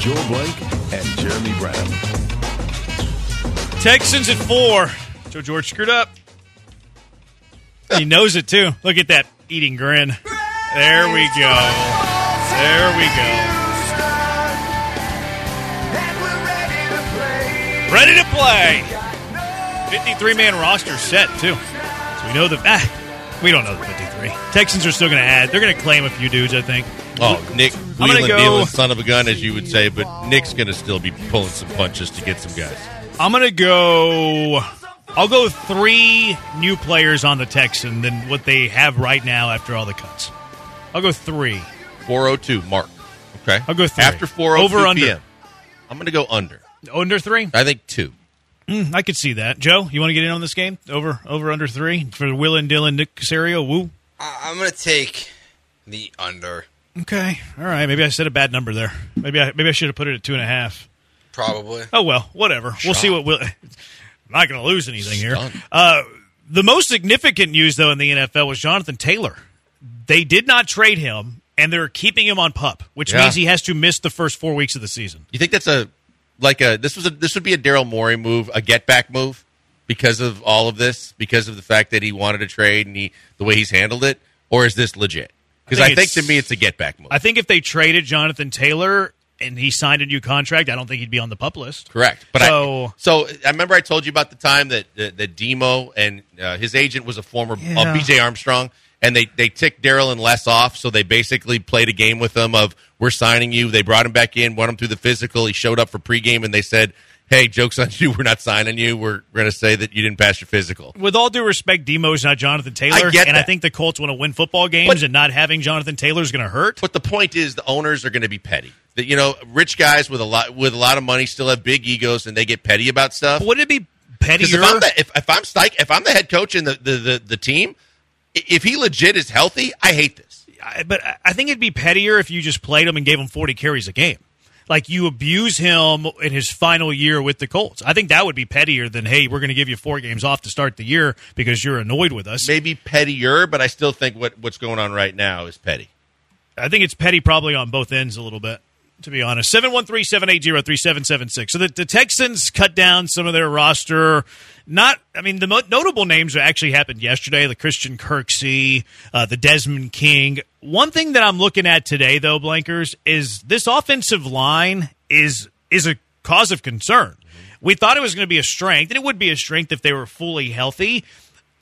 Joe Blake and Jeremy Brown. Texans at four. Joe George screwed up. He knows it too. Look at that eating grin. There we go. There we go. Ready to play. 53 man roster set, too. So we know that. Ah, we don't know the 53. Texans are still going to add. They're going to claim a few dudes, I think. Oh, Nick wheeling go- dealing son of a gun, as you would say, but Nick's going to still be pulling some punches to get some guys. I'm going to go. I'll go three new players on the Texan than what they have right now after all the cuts. I'll go three. 402, Mark. Okay. I'll go three. After 402 Over, under. p.m. I'm going to go under. Under three? I think two. Mm, I could see that. Joe, you want to get in on this game? Over over under three for Will and Dylan, Nick Caserio. Woo. I- I'm going to take the under, Okay. All right. Maybe I said a bad number there. Maybe I maybe I should have put it at two and a half. probably. Oh well, whatever. We'll see what we'll. I'm not going to lose anything here. Uh, the most significant news though in the NFL was Jonathan Taylor. They did not trade him, and they're keeping him on pup, which Yeah. means he has to miss the first four weeks of the season. You think that's a like a this was a this would be a Daryl Morey move, a get back move because of all of this, because of the fact that he wanted to trade and he the way he's handled it, or is this legit? Because I I think think, to me it's a get back move. I think if they traded Jonathan Taylor and he signed a new contract, I don't think he'd be on the pup list. Correct. But So- I, so I remember I told you about the time that that, that Demo and uh, his agent was a former Yeah. uh, BJ Armstrong, and they they ticked Daryl and Les off, so they basically played a game with them of we're signing you. They brought him back in, went him through the physical. He showed up for pregame, and they said, "Hey, jokes on you. We're not signing you. We're, we're going to say that you didn't pass your physical." With all due respect, Demo's not Jonathan Taylor, I get and I think the Colts want to win football games, But- and not having Jonathan Taylor is going to hurt. But the point is, the owners are going to be petty. That you know, rich guys with a lot with a lot of money still have big egos, and they get petty about stuff. Wouldn't it be pettier? if I'm the, if, if I'm Stike, if I'm the head coach in the, the, the, the team, if he legit is healthy, I hate this. I- but I- I think it'd be pettier if you just played him and gave him 40 carries a game. Like you abuse him in his final year with the Colts. I think that would be pettier than, hey, we're going to give you four games off to start the year because you're annoyed with us. Maybe pettier, but I still think what, what's going on right now is petty. I think it's petty probably on both ends a little bit, to be honest. 713 780 3776. So the, the Texans cut down some of their roster. Not, I mean, the mo- notable names that actually happened yesterday the Christian Kirksey, uh, the Desmond King. One thing that I'm looking at today, though, Blankers, is this offensive line is is a cause of concern. We thought it was going to be a strength, and it would be a strength if they were fully healthy.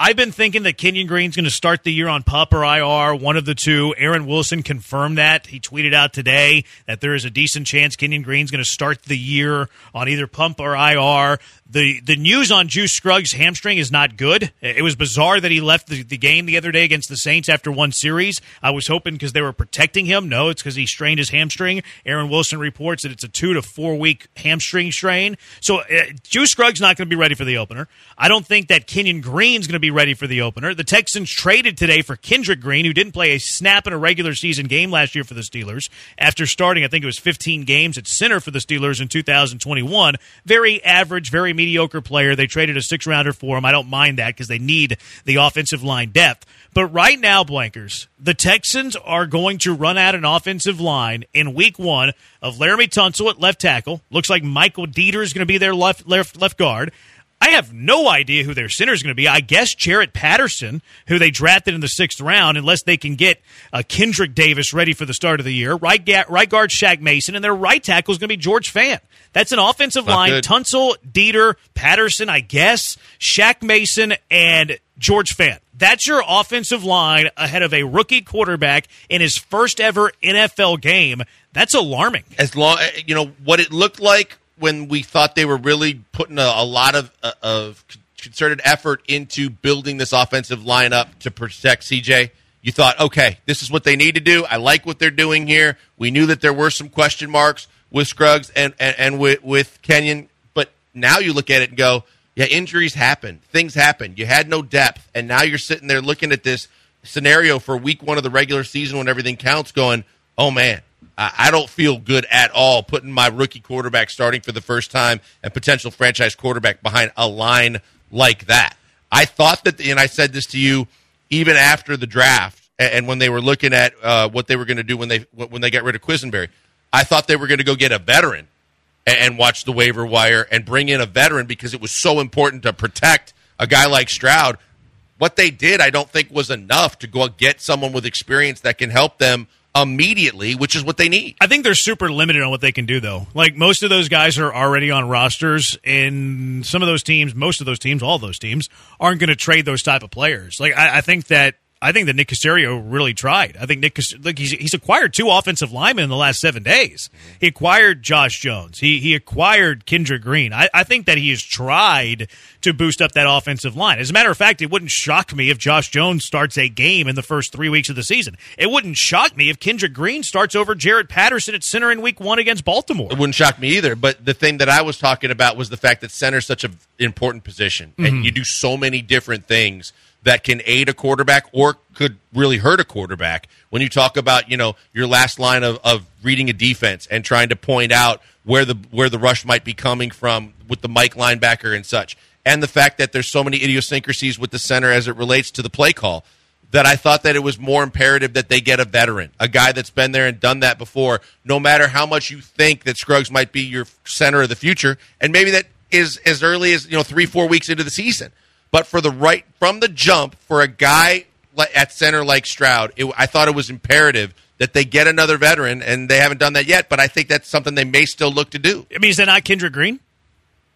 I've been thinking that Kenyon Green's going to start the year on PUP or IR, one of the two. Aaron Wilson confirmed that. He tweeted out today that there is a decent chance Kenyon Green's going to start the year on either pump or IR. The the news on Juice Scruggs' hamstring is not good. It was bizarre that he left the, the game the other day against the Saints after one series. I was hoping because they were protecting him. No, it's because he strained his hamstring. Aaron Wilson reports that it's a two to four week hamstring strain. So uh, Juice Scruggs not going to be ready for the opener. I don't think that Kenyon Green's going to be ready for the opener. The Texans traded today for Kendrick Green, who didn't play a snap in a regular season game last year for the Steelers after starting, I think it was 15 games at center for the Steelers in 2021. Very average, very mediocre player. They traded a six rounder for him. I don't mind that because they need the offensive line depth. But right now, Blankers, the Texans are going to run out an offensive line in week one of Laremy Tunsil at left tackle. Looks like Michael Deiter is going to be their left, left, left guard. I have no idea who their center is going to be. I guess Jarrett Patterson, who they drafted in the sixth round, unless they can get uh, Kendrick Davis ready for the start of the year. Right, ga- right guard Shaq Mason, and their right tackle is going to be George Fant. That's an offensive Not line. good. Tunsil, Deiter, Patterson, I guess, Shaq Mason, and George Fant. That's your offensive line ahead of a rookie quarterback in his first ever NFL game. That's alarming. As long, you know, what it looked like when we thought they were really putting a, a lot of, uh, of concerted effort into building this offensive lineup to protect CJ. You thought, okay, this is what they need to do. I like what they're doing here. We knew that there were some question marks with Scruggs and, and, and with, with Kenyon, but now you look at it and go, yeah, injuries happen, things happen. You had no depth, and now you're sitting there looking at this scenario for week one of the regular season when everything counts, going, oh man, I, don't feel good at all putting my rookie quarterback starting for the first time and potential franchise quarterback behind a line like that. I thought that, and I said this to you even after the draft, and, when they were looking at uh, what they were going to do when they when they got rid of Quessenberry. I thought they were going to go get a veteran and watch the waiver wire and bring in a veteran because it was so important to protect a guy like Stroud. What they did, I don't think, was enough to go get someone with experience that can help them immediately, which is what they need. I think they're super limited on what they can do, though. Like most of those guys are already on rosters, and some of those teams, most of those teams, all those teams, aren't going to trade those type of players. Like I, I think that I think that Nick Caserio really tried. I think Nick, look, he's, he's acquired two offensive linemen in the last seven days. He acquired Josh Jones. He he acquired Kendrick Green. I, I think that he has tried to boost up that offensive line. As a matter of fact, it wouldn't shock me if Josh Jones starts a game in the first three weeks of the season. It wouldn't shock me if Kendrick Green starts over Jarrett Patterson at center in week one against Baltimore. It wouldn't shock me either. But the thing that I was talking about was the fact that center is such an important position, Mm-hmm. and you do so many different things that can aid a quarterback or could really hurt a quarterback. When you talk about you know your last line of, of reading a defense and trying to point out where the where the rush might be coming from with the Mike linebacker and such, and the fact that there's so many idiosyncrasies with the center as it relates to the play call that I thought that it was more imperative that they get a veteran, a guy that's been there and done that before, no matter how much you think that Scruggs might be your center of the future, and maybe that is as early as you know three, four weeks into the season. But for the right from the jump, for a guy at center like Stroud, it, I thought it was imperative that they get another veteran, and they haven't done that yet. But I think that's something they may still look to do, I mean, is that not Kendrick Green?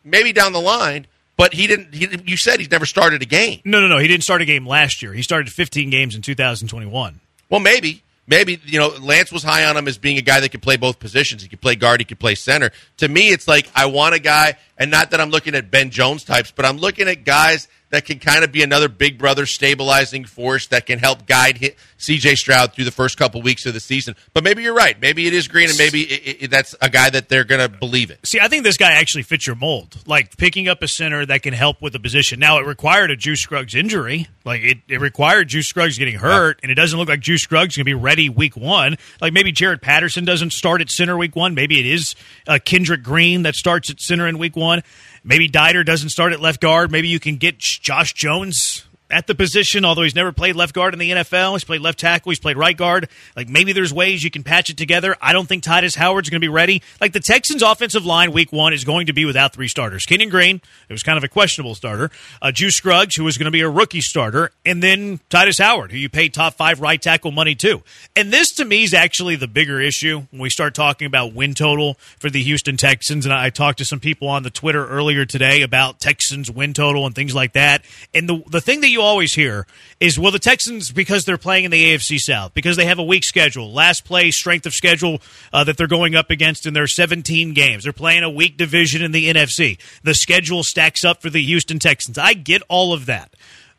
maybe down the line. But he didn't. He, you said he's never started a game. No, no, no. He didn't start a game last year. He started 15 games in 2021. Well, maybe. Maybe, you know, Lance was high on him as being a guy that could play both positions. He could play guard, he could play center. To me, it's like I want a guy, and not that I'm looking at Ben Jones types, but I'm looking at guys that can kind of be another big brother stabilizing force that can help guide CJ Stroud through the first couple weeks of the season. But maybe you're right. Maybe it is Green, and maybe it, it, that's a guy that they're going to believe it. See, I think this guy actually fits your mold. Like picking up a center that can help with the position. Now, it required a Juice Scruggs injury. Like it, it required Juice Scruggs getting hurt, and it doesn't look like Juice Scruggs is going to be ready week one. Like maybe Jarrett Patterson doesn't start at center week one. Maybe it is uh, Kendrick Green that starts at center in week one. Maybe Deiter doesn't start at left guard. Maybe you can get Josh Jones at the position, although he's never played left guard in the NFL. He's played left tackle. He's played right guard. Like maybe there's ways you can patch it together. I don't think Tytus Howard's going to be ready. Like the Texans' offensive line week one is going to be without three starters. Kenyon Green, it was kind of a questionable starter. Uh, Juice Scruggs, who was going to be a rookie starter, and then Tytus Howard, who you paid top five right tackle money to. And this to me is actually the bigger issue when we start talking about win total for the Houston Texans. And I talked to some people on the Twitter earlier today about Texans win total and things like that. And the the thing that you always hear is, well, the Texans because they're playing in the AFC South because they have a weak schedule, last play strength of schedule uh, that they're going up against in their 17 games. They're playing a weak division in the NFC. The schedule stacks up for the Houston Texans. I get all of that,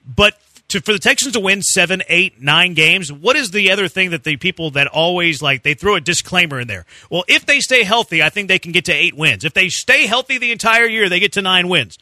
but to, for the Texans to win seven, eight, nine games, what is the other thing that the people that always like they throw a disclaimer in there? Well, if they stay healthy, I think they can get to eight wins. If they stay healthy the entire year, they get to nine wins.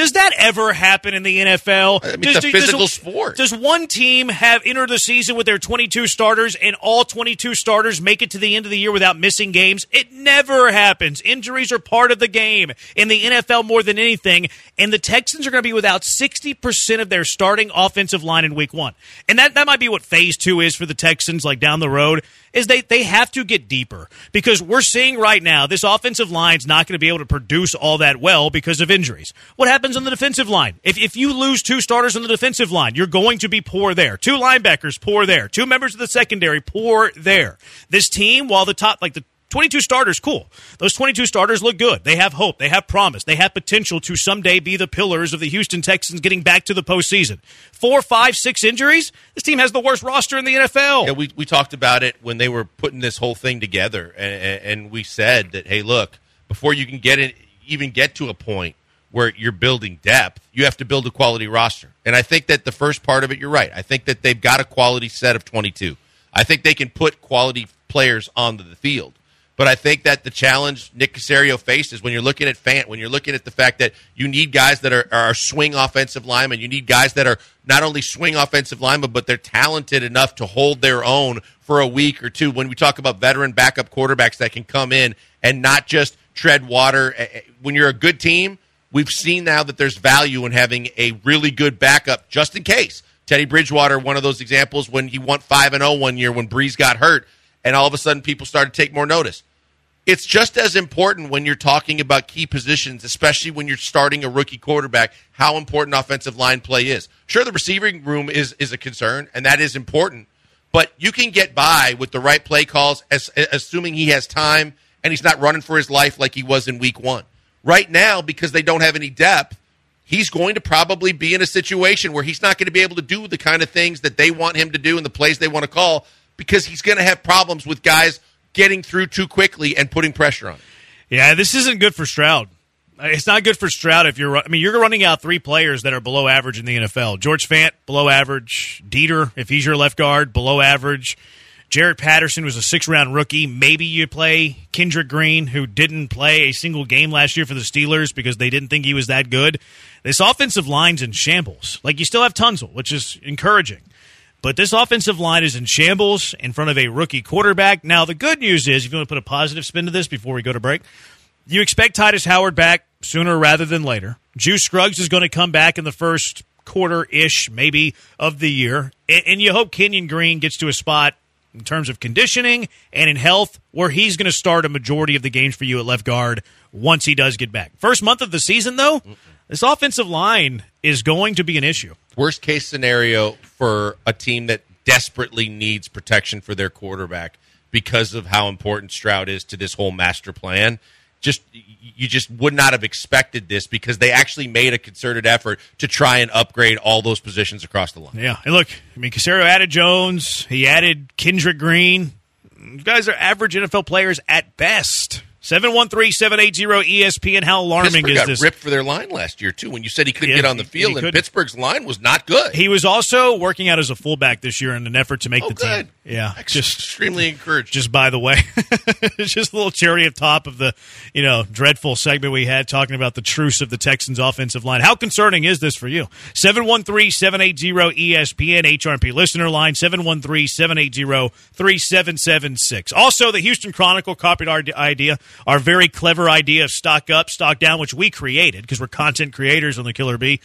Does that ever happen in the NFL? I mean, does, it's a physical does- sport. Does one team have enter the season with their 22 starters and all 22 starters make it to the end of the year without missing games? It never happens. Injuries are part of the game in the NFL more than anything, and the Texans are going to be without 60% of their starting offensive line in week 1. And that that might be what phase 2 is for the Texans like down the road is they they have to get deeper because we're seeing right now this offensive line's not going to be able to produce all that well because of injuries. What happens on the defensive line? If if you lose two starters on the defensive line, you're going to be poor there. Two linebackers poor there. Two members of the secondary poor there. This team, while the top like the 22 starters, cool. Those 22 starters look good. They have hope. They have promise. They have potential to someday be the pillars of the Houston Texans getting back to the postseason. Four, five, six injuries. This team has the worst roster in the NFL. Yeah, we, we talked about it when they were putting this whole thing together, and, and we said that hey, look, before you can get it, even get to a point where you're building depth, you have to build a quality roster. And I think that the first part of it, you're right. I think that they've got a quality set of 22. I think they can put quality players onto the field. But I think that the challenge Nick Caserio faces when you're looking at Fant, when you're looking at the fact that you need guys that are, are swing offensive linemen, you need guys that are not only swing offensive linemen, but they're talented enough to hold their own for a week or two. When we talk about veteran backup quarterbacks that can come in and not just tread water, eh, eh, when you're a good team, we've seen now that there's value in having a really good backup just in case. Teddy Bridgewater, one of those examples when he went 5 and 0 one year when Brees got hurt, and all of a sudden people started to take more notice. It's just as important when you're talking about key positions, especially when you're starting a rookie quarterback, how important offensive line play is. Sure, the receiving room is is a concern, and that is important. But you can get by with the right play calls, as, assuming he has time and he's not running for his life like he was in week one. Right now, because they don't have any depth, he's going to probably be in a situation where he's not going to be able to do the kind of things that they want him to do and the plays they want to call because he's going to have problems with guys getting through too quickly and putting pressure on. Yeah, this isn't good for Stroud. Uh, it's not good for Stroud if you're. I mean, you're running out three players that are below average in the NFL. George Fant below average. Deiter, if he's your left guard, below average. Jarrett Patterson was a six round rookie. Maybe you play Kendrick Green, who didn't play a single game last year for the Steelers because they didn't think he was that good. This offensive line's in shambles. Like you still have Tunsil, which is encouraging. But this offensive line is in shambles in front of a rookie quarterback. Now, the good news is, if you want to put a positive spin to this before we go to break, you expect Tytus Howard back sooner rather than later. Juice Scruggs is going to come back in the first quarter ish, maybe, of the year. And you hope Kenyon Green gets to a spot in terms of conditioning and in health, where he's going to start a majority of the games for you at left guard once he does get back. First month of the season, though, this offensive line is going to be an issue. Worst case scenario for a team that desperately needs protection for their quarterback because of how important Stroud is to this whole master plan. Just you just would not have expected this because they actually made a concerted effort to try and upgrade all those positions across the line. Yeah, and look, I mean, Caserio added Jones, he added Kendrick Green. You guys are average NFL players at best. 713-780-ESPN. How alarming Pittsburgh is got this? ripped for their line last year too. When you said he couldn't Yeah, get on the he- field, and couldn't. Pittsburgh's line was not good. He was also working out as a fullback this year in an effort to make oh, the good. team. Yeah, just extremely encouraged. just by the way, just a little cherry up top of the you know dreadful segment we had talking about the truce of the Texans offensive line. How concerning is this for you? 713-780-ESPN HRP listener line 713-780-3776. Also, the Houston Chronicle copied our idea, our very clever idea of stock up, stock down, which we created because we're content creators on the Killer Bee.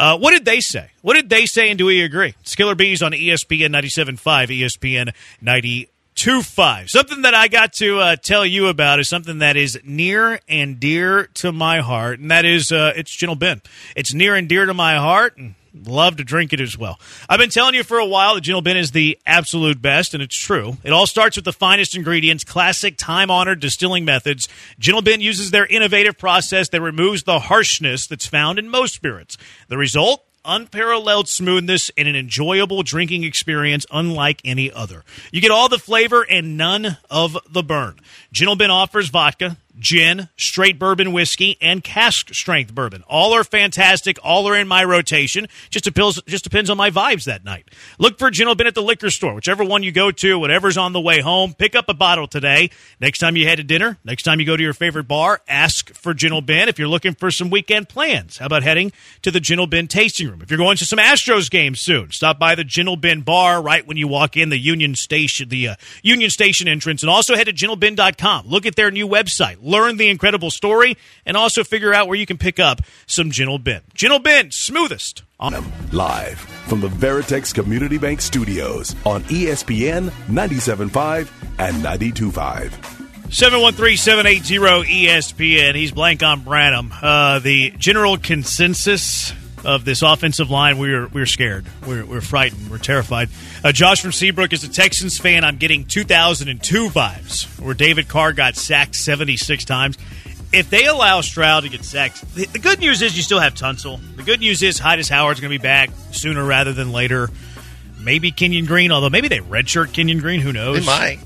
Uh, what did they say? What did they say, and do we agree? Skiller Bees on ESPN 97.5, ESPN 92.5. Something that I got to uh, tell you about is something that is near and dear to my heart, and that is uh, it's Gentle Ben. It's near and dear to my heart, and love to drink it as well. I've been telling you for a while that Gentle Ben is the absolute best, and it's true. It all starts with the finest ingredients, classic, time honored distilling methods. Gentle Ben uses their innovative process that removes the harshness that's found in most spirits. The result? Unparalleled smoothness and an enjoyable drinking experience unlike any other. You get all the flavor and none of the burn. Gentle Ben offers vodka, gin, straight bourbon whiskey, and cask strength bourbon. All are fantastic. All are in my rotation. Just depends, just depends on my vibes that night. Look for Gentle Ben at the liquor store, whichever one you go to, whatever's on the way home. Pick up a bottle today. Next time you head to dinner, next time you go to your favorite bar, ask for Gentle Ben. If you're looking for some weekend plans, how about heading to the Gentle Ben tasting room? If you're going to some Astros games soon, stop by the Gentle Ben bar right when you walk in the Union Station, the uh, Union Station entrance, and also head to gentleben.com. Look at their new website, learn the incredible story, and also figure out where you can pick up some Gentle Ben. Gentle Ben, smoothest. On Live from the Veritex Community Bank Studios on ESPN 97.5 and 92.5. 713-780-ESPN. He's blank on Branham. Uh, the general consensus of this offensive line, we were we were scared. We're, we're frightened. We're terrified. Uh, Josh from Seabrook is a Texans fan. I'm getting 2002 vibes, where David Carr got sacked 76 times. If they allow Stroud to get sacked, the, the good news is you still have Tunsil. The good news is Tytus Howard's going to be back sooner rather than later. Maybe Kenyon Green, although maybe they redshirt Kenyon Green. Who knows? They might.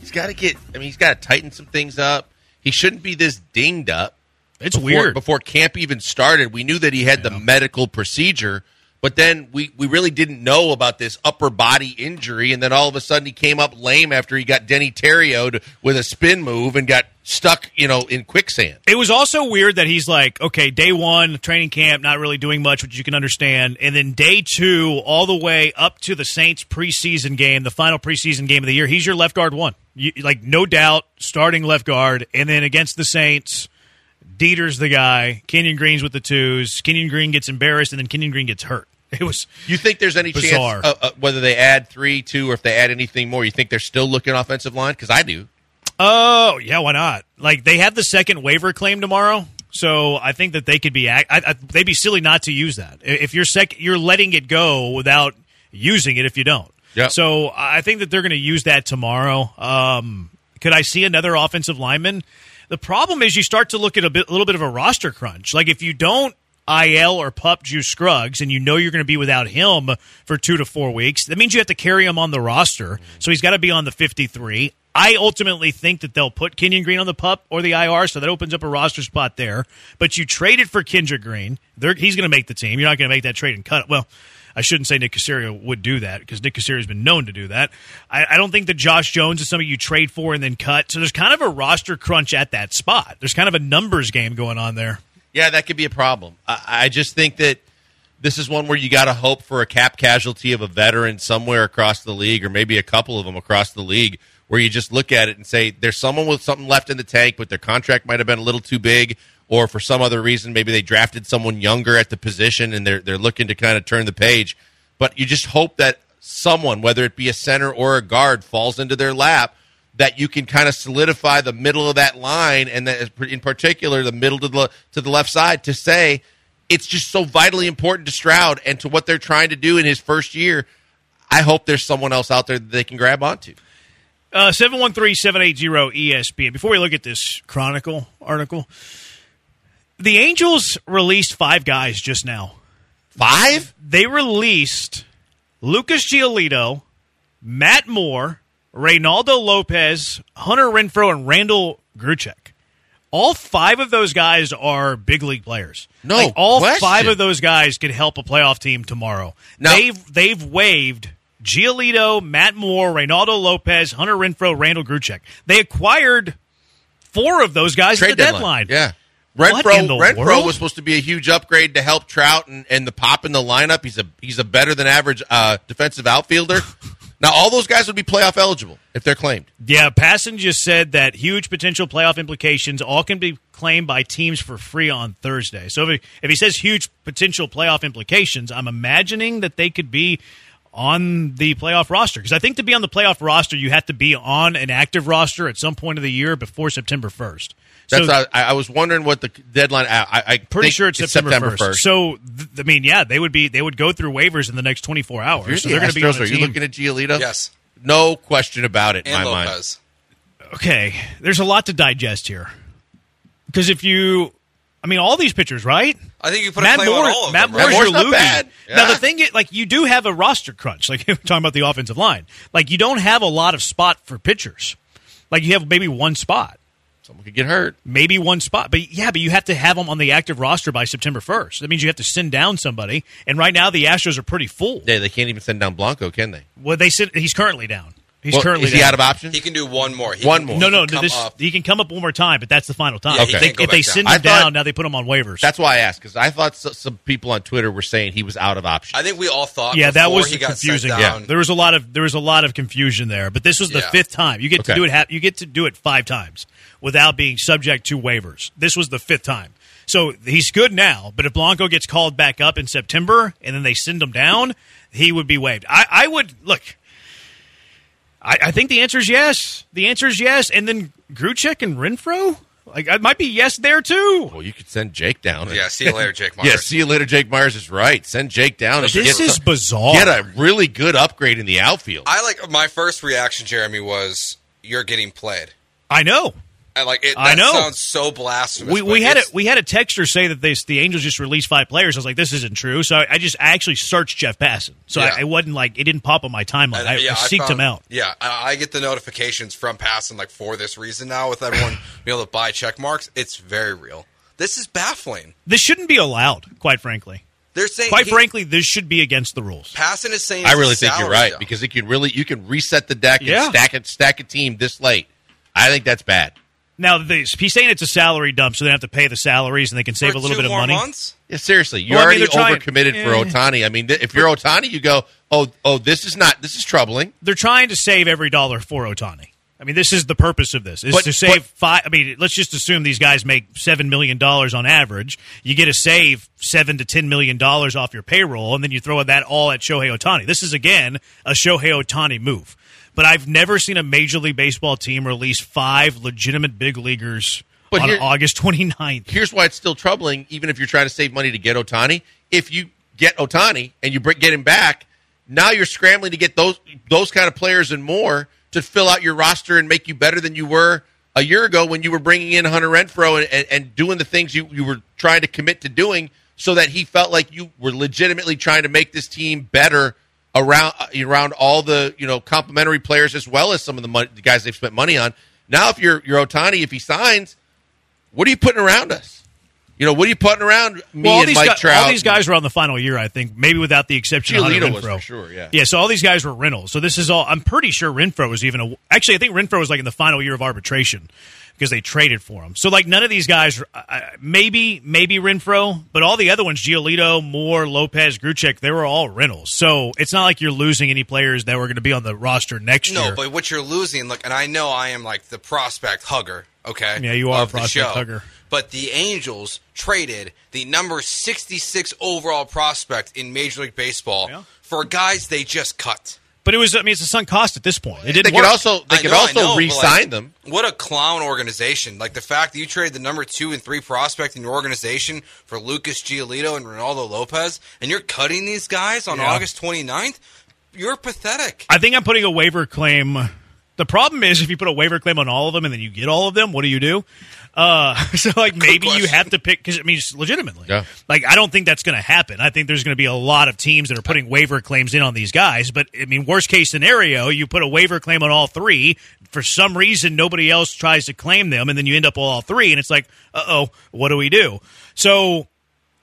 He's got to get. I mean, he's got to tighten some things up. He shouldn't be this dinged up. It's before, weird. Before camp even started, we knew that he had the medical procedure, but then we, we really didn't know about this upper body injury. And then all of a sudden, he came up lame after he got Denny Terrioed with a spin move and got stuck, you know, in quicksand. It was also weird that he's like, okay, day one, training camp, not really doing much, which you can understand. And then day two, all the way up to the Saints preseason game, the final preseason game of the year, he's your left guard one. You, like, no doubt, starting left guard. And then against the Saints, Deiter's the guy. Kenyon Green's with the twos. Kenyon Green gets embarrassed, and then Kenyon Green gets hurt. It was You think there's any Bizarre. chance, uh, uh, whether they add three, two, or if they add anything more, you think they're still looking offensive line? Because I do. Oh yeah, why not? Like they have the second waiver claim tomorrow, so I think that they could be. I, I, they'd be silly not to use that. If you're sec, you're letting it go without using it. If you don't, Yep. So I think that they're going to use that tomorrow. Um, could I see another offensive lineman? The problem is you start to look at a bit, little bit of a roster crunch. Like if you don't IL or pup Juice Scruggs, and you know you're going to be without him for two to four weeks, that means you have to carry him on the roster. Mm-hmm. So he's got to be on the 53. I ultimately think that they'll put Kenyon Green on the pup or the IR, so that opens up a roster spot there. But you traded for Kendrick Green. They're, he's going to make the team. You're not going to make that trade and cut it. Well, I shouldn't say Nick Caserio would do that because Nick Caserio has been known to do that. I, I don't think that Josh Jones is somebody you trade for and then cut. So there's kind of a roster crunch at that spot. There's kind of a numbers game going on there. Yeah, that could be a problem. I, I just think that this is one where you got to hope for a cap casualty of a veteran somewhere across the league, or maybe a couple of them across the league, where you just look at it and say there's someone with something left in the tank, but their contract might have been a little too big, or for some other reason, maybe they drafted someone younger at the position and they're they're looking to kind of turn the page. But you just hope that someone, whether it be a center or a guard, falls into their lap that you can kind of solidify the middle of that line, and that in particular the middle to the to the left side, to say it's just so vitally important to Stroud and to what they're trying to do in his first year. I hope there's someone else out there that they can grab onto. Uh, 713-780-ESPN. Before we look at this Chronicle article, the Angels released five guys just now. Five? They released Lucas Giolito, Matt Moore, Reynaldo Lopez, Hunter Renfroe, and Randal Grichuk. All five of those guys are big league players. No Like, all question. five of those guys could help a playoff team tomorrow. Now- they've they've waived Giolito, Matt Moore, Reynaldo Lopez, Hunter Renfroe, Randal Grichuk. They acquired four of those guys at the deadline. Yeah. Renfroe, Renfroe world? was supposed to be a huge upgrade to help Trout and, and the pop in the lineup. He's a he's a better than average uh, defensive outfielder. now all those guys would be playoff eligible if they're claimed. Yeah, Passan just said that huge potential playoff implications all can be claimed by teams for free on Thursday. So if he, if he says huge potential playoff implications, I'm imagining that they could be on the playoff roster because I think to be on the playoff roster, you have to be on an active roster at some point of the year before September 1st. That's so, I, I was wondering what the deadline. I, I I pretty sure it's, September, 1st. 1st. So th- I mean, yeah, they would be they would go through waivers in the next 24 hours. You're so the they're going to be on the Are you looking at Giolito? Yes. No question about it in And my mind. Lopez. okay, there's a lot to digest here. Because if you, I mean, all these pitchers, right? I think you put a Matt claim Moore, on all of Matt them. right? Moore's Moore's your not LOOGY. bad. Now the thing is, like, you do have a roster crunch. Like we're talking about the offensive line. Like you don't have a lot of spot for pitchers. Like you have maybe one spot, Someone could get hurt. maybe one spot. But yeah, but you have to have them on the active roster by September first. That means you have to send down somebody. And right now the Astros are pretty full. Yeah, they can't even send down Blanco, can they? Well, they said he's currently down. He's Well, currently is he down. out of options? He can do one more. He One can- more. he No, no, can come this, up. he can come up one more time, but that's the final time. Yeah, if they, if they back send down. him thought- down, now they put him on waivers. That's why I asked because I thought so, some people on Twitter were saying he was out of options. I think we all thought. yeah, that was he got confusing. Sent Yeah, there was a lot of there was a lot of confusion there. But this was the Yeah. fifth time you get to do it. You get to do it five times without being subject to waivers. This was the fifth time. So he's good now. But if Blanco gets called back up in September and then they send him down, he would be waived. I, I would look. I, I think the answer is yes. The answer is yes. And then Grichuk and Renfroe, like it might be yes there too. well, you could send Jake down. Yeah, see you later, Jake Meyers. Yeah, see you later. Jake Meyers is right. Send Jake down. and This get is bizarre. Get a really good upgrade in the outfield. I like my first reaction, Jeremy, was you're getting played. I know. I like it. That I know. sounds so blasphemous. We, we had a it's- we had a texter say that they, the Angels just released five players. I was like, this isn't true. So I, I just I actually searched Jeff Passan. So Yeah. I, I wasn't like it didn't pop on my timeline. and, uh, I, yeah, I seeked found- him out. Yeah, I, I get the notifications from Passan like for this reason now with everyone being able to buy check marks. It's very real. This is baffling. This shouldn't be allowed. Quite frankly, They're saying quite he- frankly, this should be against the rules. Passan is saying I really a think you're right dump. because it can really you can reset the deck and Yeah. stack it stack a team this late. I think that's bad. Now this, he's saying it's a salary dump, so they have to pay the salaries and they can save For a little two bit of money. Months? Yeah, seriously, you're Well, I mean, already trying- overcommitted for Eh. Ohtani. I mean, th- if you're Ohtani, you go, oh, oh, this is not this is troubling. They're trying to save every dollar for Ohtani. I mean, this is the purpose of this: is But- to save but- five. I mean, let's just assume these guys make seven million dollars on average. You get to save seven to ten million dollars off your payroll, and then you throw that all at Shohei Ohtani. This is again a Shohei Ohtani move. But I've never seen a Major League Baseball team release five legitimate big leaguers But on here- August 29th. Here's why it's still troubling, even if you're trying to save money to get Ohtani. If you get Ohtani and you get him back, now you're scrambling to get those those kind of players and more to fill out your roster and make you better than you were a year ago when you were bringing in Hunter Renfroe and, and, and doing the things you, you were trying to commit to doing so that he felt like you were legitimately trying to make this team better around uh, around all the you know complementary players as well as some of the, money, the guys they've spent money on. Now, if you're you're Ohtani, if he signs, what are you putting around us? You know, what are you putting around me Well, all and these, Mike guys, Trout? all these guys were on the final year, I think, maybe without the exception of Hunter was Renfroe. for sure, yeah. Yeah, so all these guys were rentals. So this is all. I'm pretty sure Renfroe was even a. Actually, I think Renfroe was like in the final year of arbitration because they traded for him. So like none of these guys. uh, uh, Maybe maybe Renfroe, but all the other ones, Giolito, Moore, Lopez, Grichuk, they were all rentals. So it's not like you're losing any players that were going to be on the roster next No, year. No, but what you're losing, look, and I know I am like the prospect hugger. Okay, Yeah, you are a the prospect show. hugger. But the Angels traded the number 66 overall prospect in Major League Baseball Yeah. for guys they just cut. But it was. I mean, it's a sunk cost at this point. It they didn't could work. also they I could know, also know, re-sign like, them. What a clown organization! Like the fact that you traded the number two and three prospect in your organization for Lucas Giolito and Ronaldo Lopez, and you're cutting these guys on Yeah. August 29th. You're pathetic. I think I'm putting a waiver claim. The problem is if you put a waiver claim on all of them and then you get all of them, what do you do? Uh, so like maybe you have to pick because I mean legitimately, Yeah. Like I don't think that's going to happen. I think there's going to be a lot of teams that are putting waiver claims in on these guys. But I mean, worst case scenario, you put a waiver claim on all three. For some reason, nobody else tries to claim them, and then you end up with all three, and it's like, uh oh, what do we do? So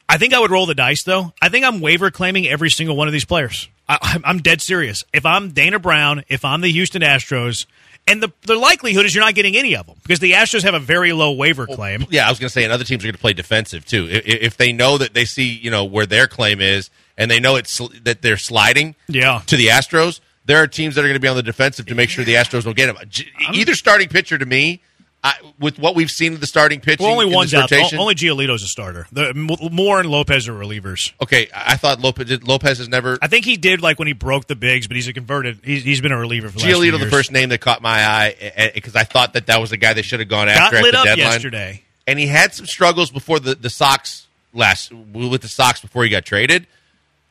I think I would roll the dice, though. I think I'm waiver claiming every single one of these players. I, I'm- I'm dead serious. If I'm Dana Brown, if I'm the Houston Astros, and the the likelihood is you're not getting any of them because the Astros have a very low waiver claim. Yeah, I was going to say, and other teams are going to play defensive too. I- i- If they know that they see, you know, where their claim is, and they know it's that they're sliding, Yeah. to the Astros, there are teams that are going to be on the defensive to make sure the Astros don't get. J- Either starting pitcher to me, I, with what we've seen of the starting pitching, Well, only in one's out. rotation, Only Giolito's a starter. The Moore and Lopez are relievers. okay. I thought Lopez Lopez has never. I think he did like when he broke the bigs, but he's a converted. He's, he's been a reliever for the Giolito, the years. first name that caught my eye because I thought that that was the guy they should have gone got after at lit the up deadline. yesterday. and he had some struggles before the the Sox last with the Sox before he got traded.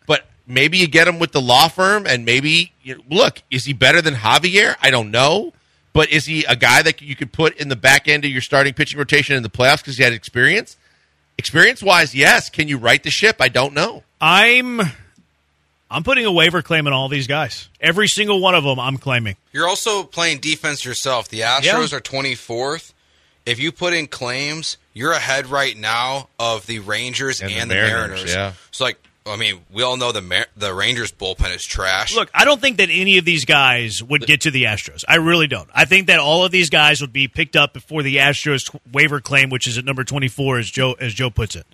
But maybe you get him with the law firm, and maybe you look is he better than Javier? I don't know, but is he a guy that you could put in the back end of your starting pitching rotation in the playoffs because he had experience? Experience wise, yes. Can you right the ship? I don't know. I'm I'm putting a waiver claim on all these guys. Every single one of them, I'm claiming. You're also playing defense yourself. The Astros are 24th. If you put in claims, you're ahead right now of the Rangers and, And the, the Mariners. Mariners, yeah. So, like, I mean, we all know the Mar- the Rangers bullpen is trash. Look, I don't think that any of these guys would get to the Astros. I really don't. I think that all of these guys would be picked up before the Astros waiver claim, which is at number twenty four, as Joe as Joe puts it.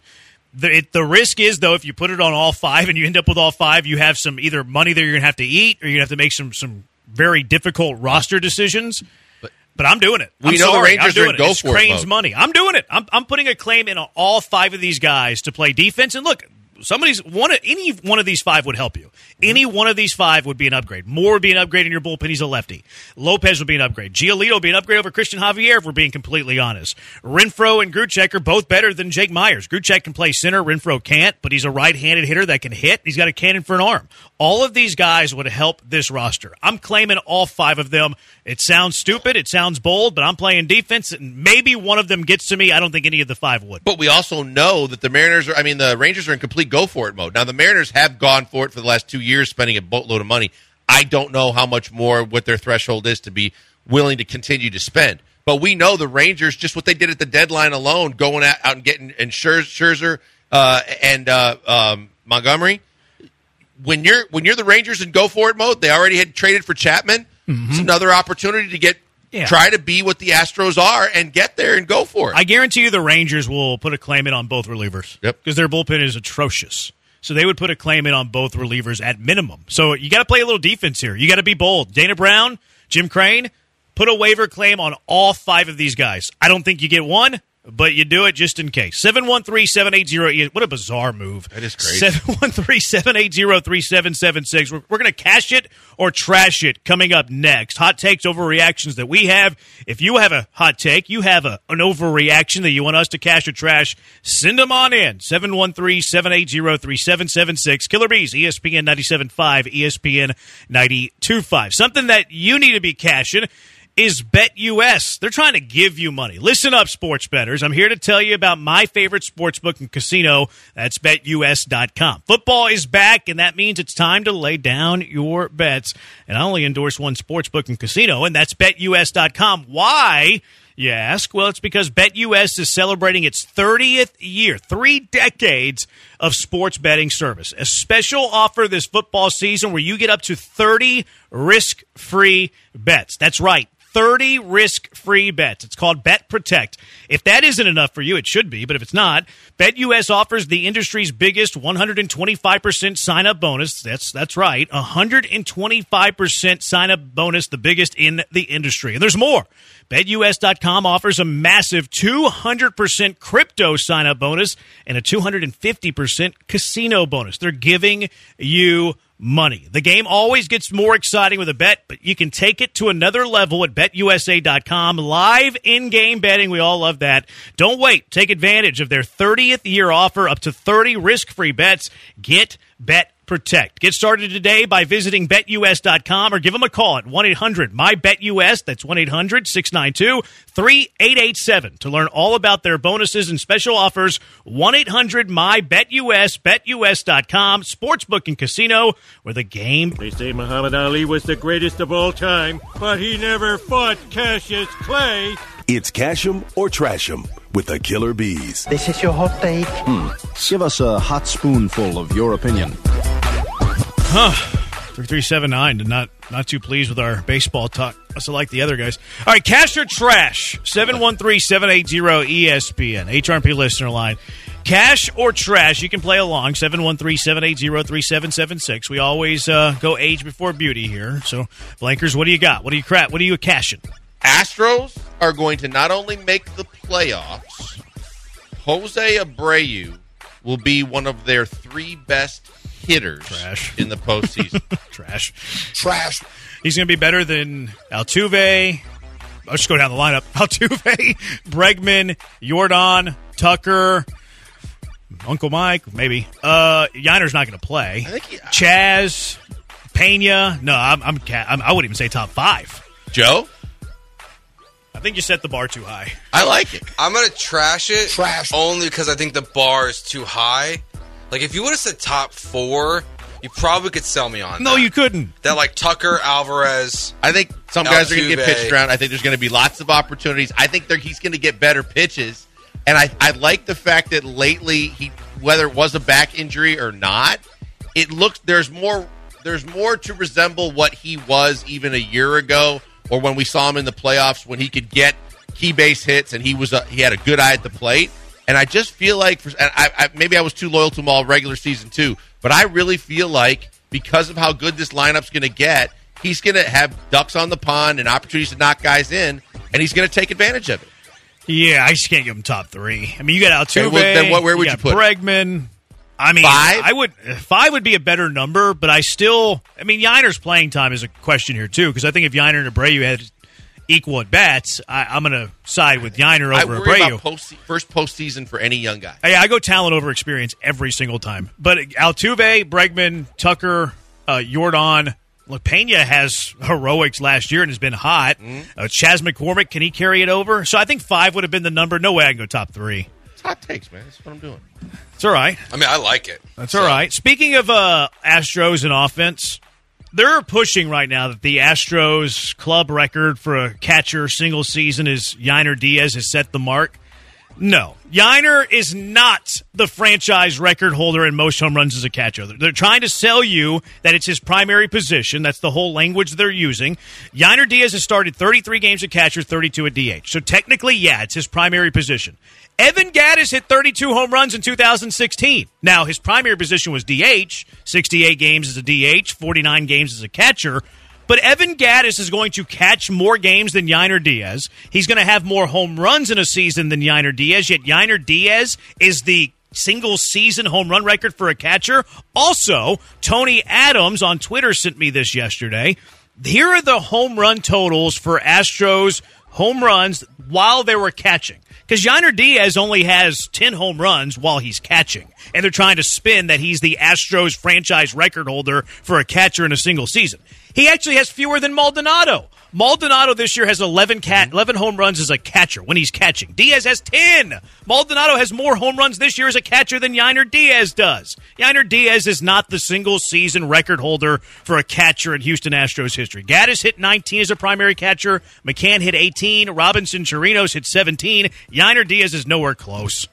The, it, the risk is though, if you put it on all five and you end up with all five, you have some either money that you're going to have to eat, or you're going to have to make some some very difficult roster decisions. But I'm doing it. We I'm know the. Rangers are in it. go it's for it Crane's mode. money. I'm doing it. I'm, I'm putting a claim in on all five of these guys to play defense. And look, somebody's one. of- Any one of these five would help you. Any mm-hmm. one of these five would be an upgrade. Moore would be an upgrade in your bullpen. He's a lefty. Lopez would be an upgrade. Giolito would be an upgrade over Cristian Javier. If we're being completely honest, Renfroe and Grichuk are both better than Jake Meyers. Grichuk can play center. Renfroe can't, but he's a right-handed hitter that can hit. He's got a cannon for an arm. All of these guys would help this roster. I'm claiming all five of them. It sounds stupid. It sounds bold, but I'm playing defense, and maybe one of them gets to me. I don't think any of the five would. But we also know that the Mariners are, I mean, the Rangers are in complete go for it mode. Now, the Mariners have gone for it for the last two years, spending a boatload of money. I don't know how much more, what their threshold is to be willing to continue to spend. But we know the Rangers, just what they did at the deadline alone, going out, and getting and Scherzer uh, and uh, um, Montgomery. When you're when you're the Rangers in go for it mode, they already had traded for Chapman. Mm-hmm. It's another opportunity to get Yeah. try to be what the Astros are and get there and go for it. I guarantee you the Rangers will put a claim in on both relievers. Yep. Because their bullpen is atrocious. So they would put a claim in on both relievers at minimum. So you got to play a little defense here. You got to be bold. Dana Brown, Jim Crane, put a waiver claim on all five of these guys. I don't think you get one. But you do it just in case. 713 780 What a bizarre move. That is crazy. 713 780 3776. We're going to cash it or trash it coming up next. Hot takes, overreactions that we have. If you have a hot take, you have a, an overreaction that you want us to cash or trash, send them on in. 713 780 3776. Killer Bees, ESPN 97.5, ESPN 92.5. Something that you need to be cashing is BetUS. They're trying to give you money. Listen up, sports betters. I'm here to tell you about my favorite sportsbook and casino. That's betus.com. Football is back, and that means it's time to lay down your bets. And I only endorse one sportsbook and casino, and that's betus.com. Why? You ask? Well, it's because BetUS is celebrating its 30th year, three decades of sports betting service. A special offer this football season where you get up to 30 risk free bets. That's right. 30 risk free bets. It's called Bet Protect. If that isn't enough for you, it should be, but if it's not, BetUS offers the industry's biggest 125% sign up bonus. That's that's right. 125% sign up bonus, the biggest in the industry. And there's more. BetUS.com offers a massive 200% crypto sign up bonus and a 250% casino bonus. They're giving you money. The game always gets more exciting with a bet, but you can take it to another level at betusa.com. Live in game betting. We all love that. Don't wait. Take advantage of their 30th year offer up to 30 risk free bets. Get bet protect. Get started today by visiting betus.com or give them a call at 1 800 MyBetUS. That's 1 800 692 3887 to learn all about their bonuses and special offers. 1 800 MyBetUS, betus.com, sportsbook and casino where the game. They say Muhammad Ali was the greatest of all time, but he never fought Cassius Clay. It's Cash 'em or Trash 'em with the Killer Bees. This is your hot take. Hmm. Give us a hot spoonful of your opinion. 3379 did not not too pleased with our baseball talk. Have liked the other guys. All right, cash or trash? 713-780-ESPN. HRP listener line. Cash or trash? You can play along. 713-780-3776. We always uh, go age before beauty here. So, Blankers, what do you got? What do you crap? What are you cashing? Astros are going to not only make the playoffs, Jose Abreu will be one of their three best hitters Trash. in the postseason. Trash. Trash. He's going to be better than Altuve. Let's just go down the lineup. Altuve, Bregman, Jordan, Tucker, Uncle Mike, maybe. Uh, Yainer's not going to play. I think he- Chas, Pena. No, I'm, I'm, I'm. I wouldn't even say top five. Joe, I think you set the bar too high. I like it. I'm gonna trash it. Trash. Only because I think the bar is too high. Like if you would have said top four, you probably could sell me on. No, that. you couldn't. That like Tucker Alvarez. I think some guys are going to get pitched around. I think there's going to be lots of opportunities. I think he's going to get better pitches. And I, I like the fact that lately, he whether it was a back injury or not, it looks there's more there's more to resemble what he was even a year ago, or when we saw him in the playoffs when he could get key base hits and he was a, he had a good eye at the plate. And I just feel like for, and I, I, maybe I was too loyal to him all regular season too, but I really feel like because of how good this lineup's going to get, he's going to have ducks on the pond and opportunities to knock guys in, and he's going to take advantage of it. Yeah, I just can't give him top three. I mean, you got Altuve. Okay, well, then what- where would got you put? Bregman? I mean, Five? I would five would be a better number, but I still. I mean, Yainer's playing time is a question here too, because I think if Yainer and Abreu had equal at bats, I, I'm going to side with Yainer I over worry Abreu. about post, first postseason for any young guy. Hey, I go talent over experience every single time. But Altuve, Bregman, Tucker, uh, Jordan, look, Pena has heroics last year and has been hot. Uh, Chas McCormick, can he carry it over? So I think five would have been the number. No way I can go top three. It's hot takes, man. That's what I'm doing. It's all right. I mean, I like it. That's all right. Speaking of uh, Astros and offense, they're pushing right now that the Astros club record for a catcher single season is Yainer Diaz has set the mark. No, Yainer is not the franchise record holder in most home runs as a catcher. They're, trying to sell you that it's his primary position. That's the whole language they're using. Yainer Diaz has started 33 games at catcher, 32 at DH. So technically, yeah, it's his primary position. Evan Gattis hit 32 home runs in 2016. Now, his primary position was DH, 68 games as a DH, 49 games as a catcher. But Evan Gattis is going to catch more games than Yainer Diaz. He's going to have more home runs in a season than Yainer Diaz. Yet Yainer Diaz is the single season home run record for a catcher. Also, Tony Adams on Twitter sent me this yesterday. Here are the home run totals for Astros home runs while they were catching. Because Yainer Diaz only has 10 home runs while he's catching. And they're trying to spin that he's the Astros franchise record holder for a catcher in a single season. He actually has fewer than Maldonado. Maldonado this year has 11 cat mm-hmm. 11 home runs as a catcher when he's catching. Diaz has 10. Maldonado has more home runs this year as a catcher than Yainer Diaz does. Yainer Diaz is not the single season record holder for a catcher in Houston Astros history. Gattis hit 19 as a primary catcher. McCann hit 18. Robinson Chirinos hit 17. Yainer Diaz is nowhere close.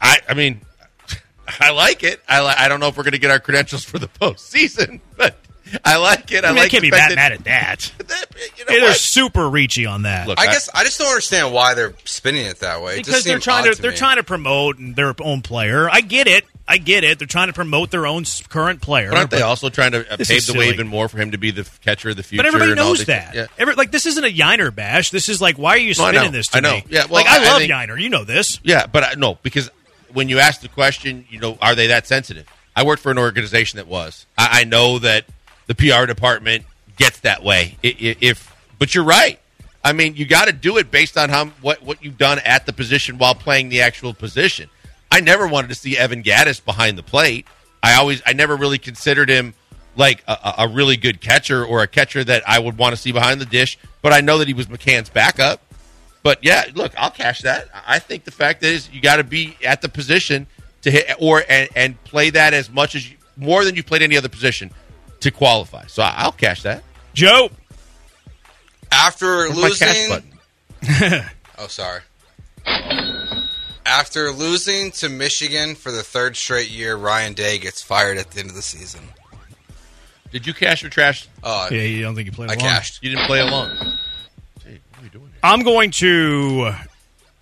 I, I mean, I like it. I, I don't know if we're going to get our credentials for the postseason, but I like it. I, I mean, I can't the be that mad at that. that- you know They're what? super reachy on that. Look, I guess I just don't understand why they're spinning it that way. It because they're trying odd to, they're trying to promote their own player. I get it. I get it. They're trying to promote their own current player. But aren't they but- also trying to uh, pave is the way even more for him to be the catcher of the future? But everybody and all knows that. Yeah. Every, like this isn't a Yainer bash. This is like, why are you No, I spinning know. this to I know. me? Yeah, well, like I, I- I love think- Yainer. You know this. Yeah, but I, no, because when you ask the question, you know, are they that sensitive? I worked for an organization that was. I, I know that the PR department gets that way. If, but you're right. I mean, you got to do it based on how what what you've done at the position while playing the actual position. I never wanted to see Evan Gattis behind the plate. I always, I never really considered him like a, a- a really good catcher or a catcher that I would want to see behind the dish. But I know that he was McCann's backup. But yeah, look, I'll cash that. I think the fact is you got to be at the position to hit or and, and play that as much as you, more than you played any other position to qualify. So I- I'll cash that. Joe, after Where's losing. Oh, sorry. After losing to Michigan for the third straight year, Ryan Day gets fired at the end of the season. Did you cash or trash? Oh, yeah, you don't think you played I along? cashed. You didn't play along. Gee, what are you doing here? I'm going to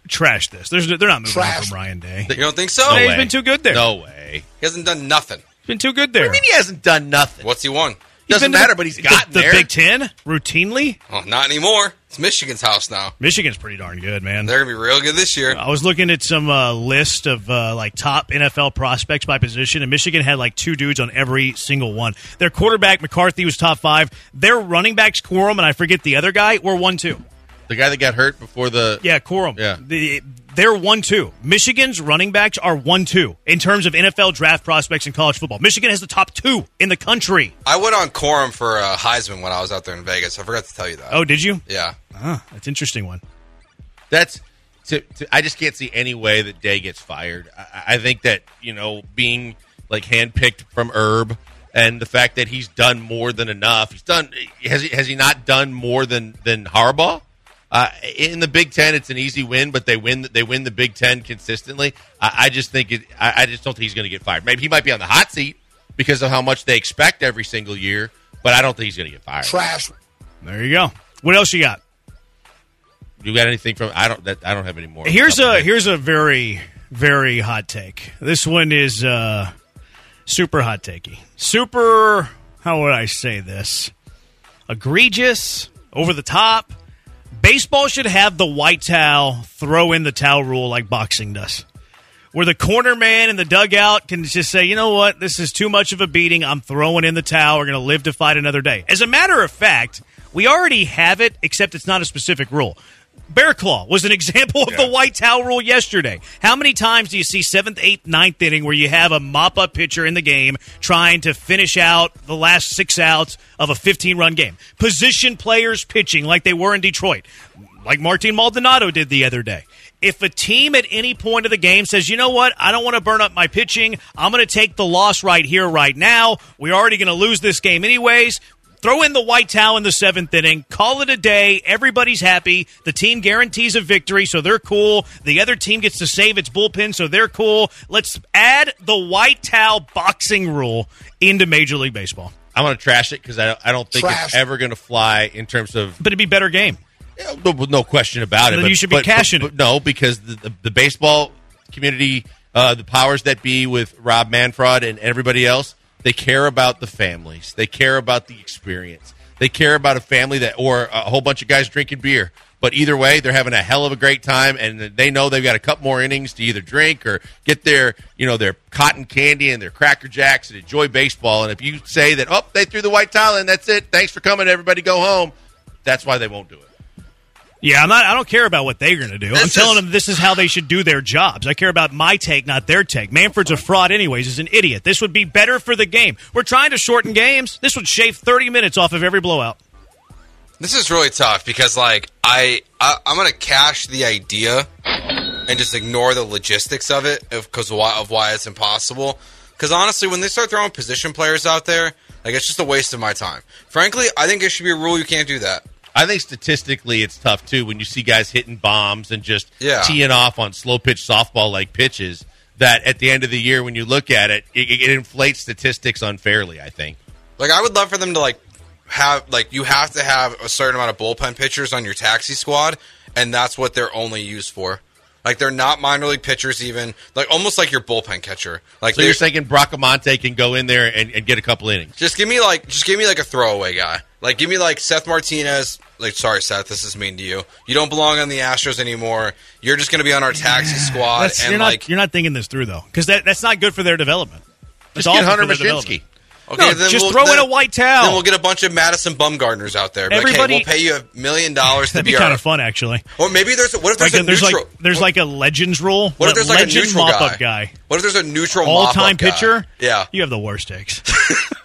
trash this. There's, they're not moving on from Ryan Day. You don't think so? No Hey, he's way. been too good there. No way. He hasn't done nothing. He's been too good What there. do you mean he hasn't done nothing? What's he won? He's Doesn't matter, the- but he's the- gotten the, there. Big Ten routinely. Oh, not anymore. It's Michigan's house now. Michigan's pretty darn good, man. They're gonna be real good this year. I was looking at some uh, list of uh, like top NFL prospects by position, and Michigan had like two dudes on every single one. Their quarterback McCarthy was top five. Their running backs Corum and I forget the other guy were one two. The guy that got hurt before the Yeah, Corum. Yeah. The, they're one two. Michigan's running backs are one two in terms of NFL draft prospects in college football. Michigan has the top two in the country. I went on Corum for uh, Heisman when I was out there in Vegas. I forgot to tell you that. Oh, did you? yeah. Ah, that's an interesting one. that's to, to, I just can't see any way that Day gets fired. I, I think that you know being like handpicked from Herb and the fact that he's done more than enough. He's done has he has he not done more than than Harbaugh? Uh, in the Big Ten, it's an easy win, but they win. They win the Big Ten consistently. I, I just think it. I, I just don't think he's going to get fired. Maybe he might be on the hot seat because of how much they expect every single year, but I don't think he's going to get fired. Trash. There you go. What else you got? You got anything from? I don't. That, I don't have any more. Here's Top of my a head. here's a very very hot take. This one is uh, super hot takey. Super. How would I say this? Egregious, over the top. Baseball should have the white towel throw in the towel rule like boxing does. Where the corner man in the dugout can just say, you know what, this is too much of a beating. I'm throwing in the towel. We're going to live to fight another day. As a matter of fact, we already have it, except it's not a specific rule. Bear Claw was an example of the white towel rule yesterday. How many times do you see seventh, eighth, ninth inning where you have a mop up pitcher in the game trying to finish out the last six outs of a 15 run game? Position players pitching like they were in Detroit, like Martin Maldonado did the other day. If a team at any point of the game says, you know what, I don't want to burn up my pitching, I'm going to take the loss right here, right now. We're already going to lose this game anyways. Throw in the white towel in the seventh inning. Call it a day. Everybody's happy. The team guarantees a victory, so they're cool. The other team gets to save its bullpen, so they're cool. Let's add the white towel boxing rule into Major League Baseball. I'm going to trash it because I, I don't think it's ever going to fly in terms of But it'd be a better game. Yeah, no, no question about it. But, you should be but- cashing but- it. but No, because the, the, the baseball community, uh, the powers that be with Rob Manfred and everybody else, they care about the families. They care about the experience. they care about a family that or a whole bunch of guys drinking beer. But either way, they're having a hell of a great time, and they know they've got a couple more innings to either drink or get their, you know, their cotton candy and their cracker jacks and enjoy baseball. And if you say that, oh, they threw the white towel in, that's it. Thanks for coming, everybody. Go home. That's why they won't do it. Yeah, I'm not. I don't care about what they're going to do. I'm This telling is- them this is how they should do their jobs. I care about my take, not their take. Manfred's a fraud, anyways. Is an idiot. This would be better for the game. We're trying to shorten games. This would shave 30 minutes off of every blowout. This is really tough because, like, I, I I'm gonna cash the idea and just ignore the logistics of it because of why, of why it's impossible. Because honestly, when they start throwing position players out there, like it's just a waste of my time. Frankly, I think it should be a rule you can't do that. I think statistically it's tough too when you see guys hitting bombs and just Yeah. teeing off on slow pitch softball like pitches. That at the end of the year, when you look at it, it, it inflates statistics unfairly. I think. Like, I would love for them to like have like you have to have a certain amount of bullpen pitchers on your taxi squad, and that's what they're only used for. Like they're not minor league pitchers, even like almost like your bullpen catcher. Like So you're they're- thinking Bracamonte can go in there and, and get a couple innings? Just give me like just give me like a throwaway guy. Like give me like Seth Martinez. Like sorry Seth, this is mean to you. You don't belong on the Astros anymore. You're just going to be on our taxi squad That's, and you're like not. You're not thinking this through though, because that, that's not good for their development. Just It's get awful Hunter for their Mashinsky. Okay, No, just throw in a white towel. Then we'll get a bunch of Madison Bumgarners out there. Everybody- like, hey, we'll pay you a million dollars to That'd be kind our. of fun, actually. Or maybe there's what if Like there's a there's neutral? like there's like a legends rule. what if there's like a neutral mop guy? up guy, What if there's a neutral all mop-up time pitcher? Yeah, you have the worst takes.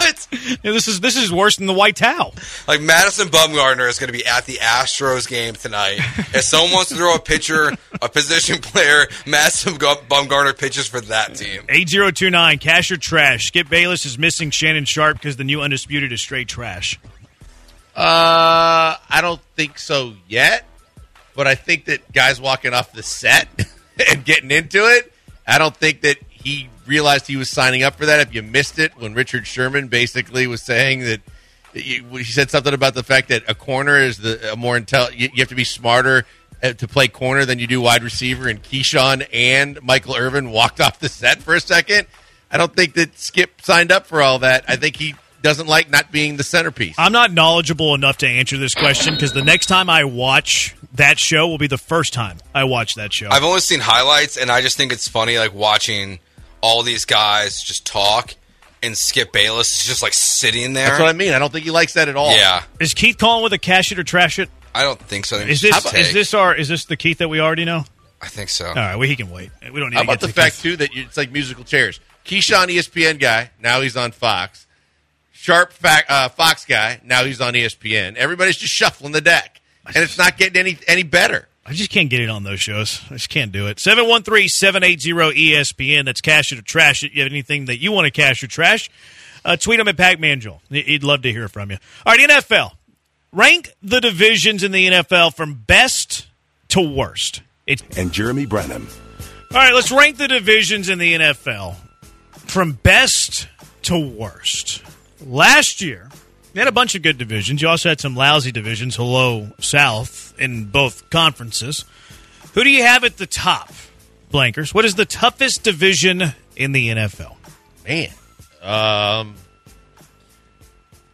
this is what Yeah, this is this is worse than the white towel. like Madison Bumgarner is going to be at the Astros game tonight. if someone wants to throw a pitcher, a position player, Madison Gu- Bumgarner pitches for that team. 8029, cash or trash. Skip Bayless is missing Shannon Sharpe because the new Undisputed is straight trash. Uh, I don't think so yet, but I think that guys walking off the set and getting into it, I don't think that he realized he was signing up for that. If you missed it, when Richard Sherman basically was saying that he he said something about the fact that a corner is the a more intel. You, you have to be smarter uh, to play corner than you do wide receiver. And Keyshawn and Michael Irvin walked off the set for a second. I don't think that Skip signed up for all that. I think he doesn't like not being the centerpiece. I'm not knowledgeable enough to answer this question because the next time I watch that show will be the first time I watch that show. I've only seen highlights, and I just think it's funny, like watching all these guys just talk, and Skip Bayless is just like sitting there. That's what I mean. I don't think he likes that at all. yeah, is Keith calling with a cash it or trash it? I don't think so. Is this just a is this our is this the Keith that we already know? I think so. All right, well he can wait. We don't need How to get about the to fact Keith. too that you, it's like musical chairs? Keyshawn, ESPN guy, now he's on Fox. Sharpe fac uh, Fox guy, now he's on ESPN. Everybody's just shuffling the deck, and it's not getting any any better. I just can't get it on those shows. I just can't do it. 713-780-ESPN. That's cash it or trash it. You have anything that you want to cash or trash? Uh, tweet him at Pac-Man Joel. He- He'd love to hear from you. All right, NFL. Rank the divisions in the NFL from best to worst. It's And Jeremy Branham. all right, let's rank the divisions in the NFL from best to worst. Last year, you had a bunch of good divisions. You also had some lousy divisions. Hello, South, in both conferences. Who do you have at the top, Blankers? What is the toughest division in the NFL? Man, um,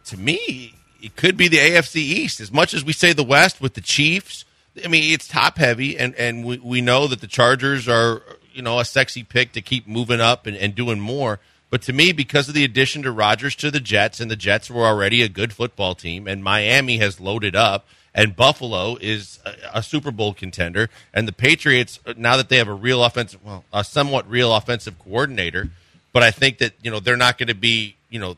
to me, it could be the AFC East. As much as we say the West with the Chiefs, I mean it's top heavy, and and we, we know that the Chargers are you know a sexy pick to keep moving up and, and doing more. But to me, because of the addition to Rodgers to the Jets, and the Jets were already a good football team, and Miami has loaded up, and Buffalo is a, a Super Bowl contender, and the Patriots uh, now that they have a real offensive, well, a somewhat real offensive coordinator, but I think that you know they're not going to be you know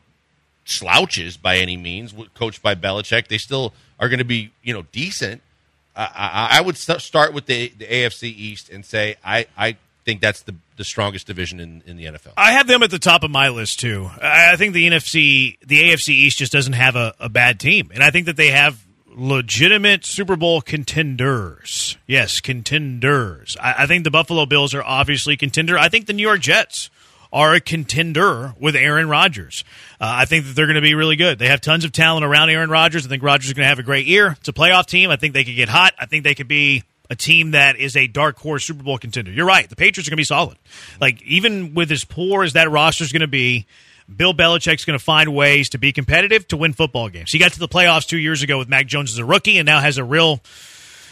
slouches by any means, coached by Belichick. They still are going to be you know decent. I, I, I would st- start with the the AFC East and say I I think that's the the strongest division in, in the NFL. I have them at the top of my list too. I think the NFC, the AFC East, just doesn't have a, a bad team, and I think that they have legitimate Super Bowl contenders. Yes, contenders. I, I think the Buffalo Bills are obviously contender. I think the New York Jets are a contender with Aaron Rodgers. Uh, I think that they're going to be really good. They have tons of talent around Aaron Rodgers. I think Rodgers is going to have a great year. It's a playoff team. I think they could get hot. I think they could be a team that is a dark horse Super Bowl contender. You're right. The Patriots are going to be solid. Like even with as poor as that roster is going to be, Bill Belichick's going to find ways to be competitive to win football games. He got to the playoffs two years ago with Mac Jones as a rookie, and now has a real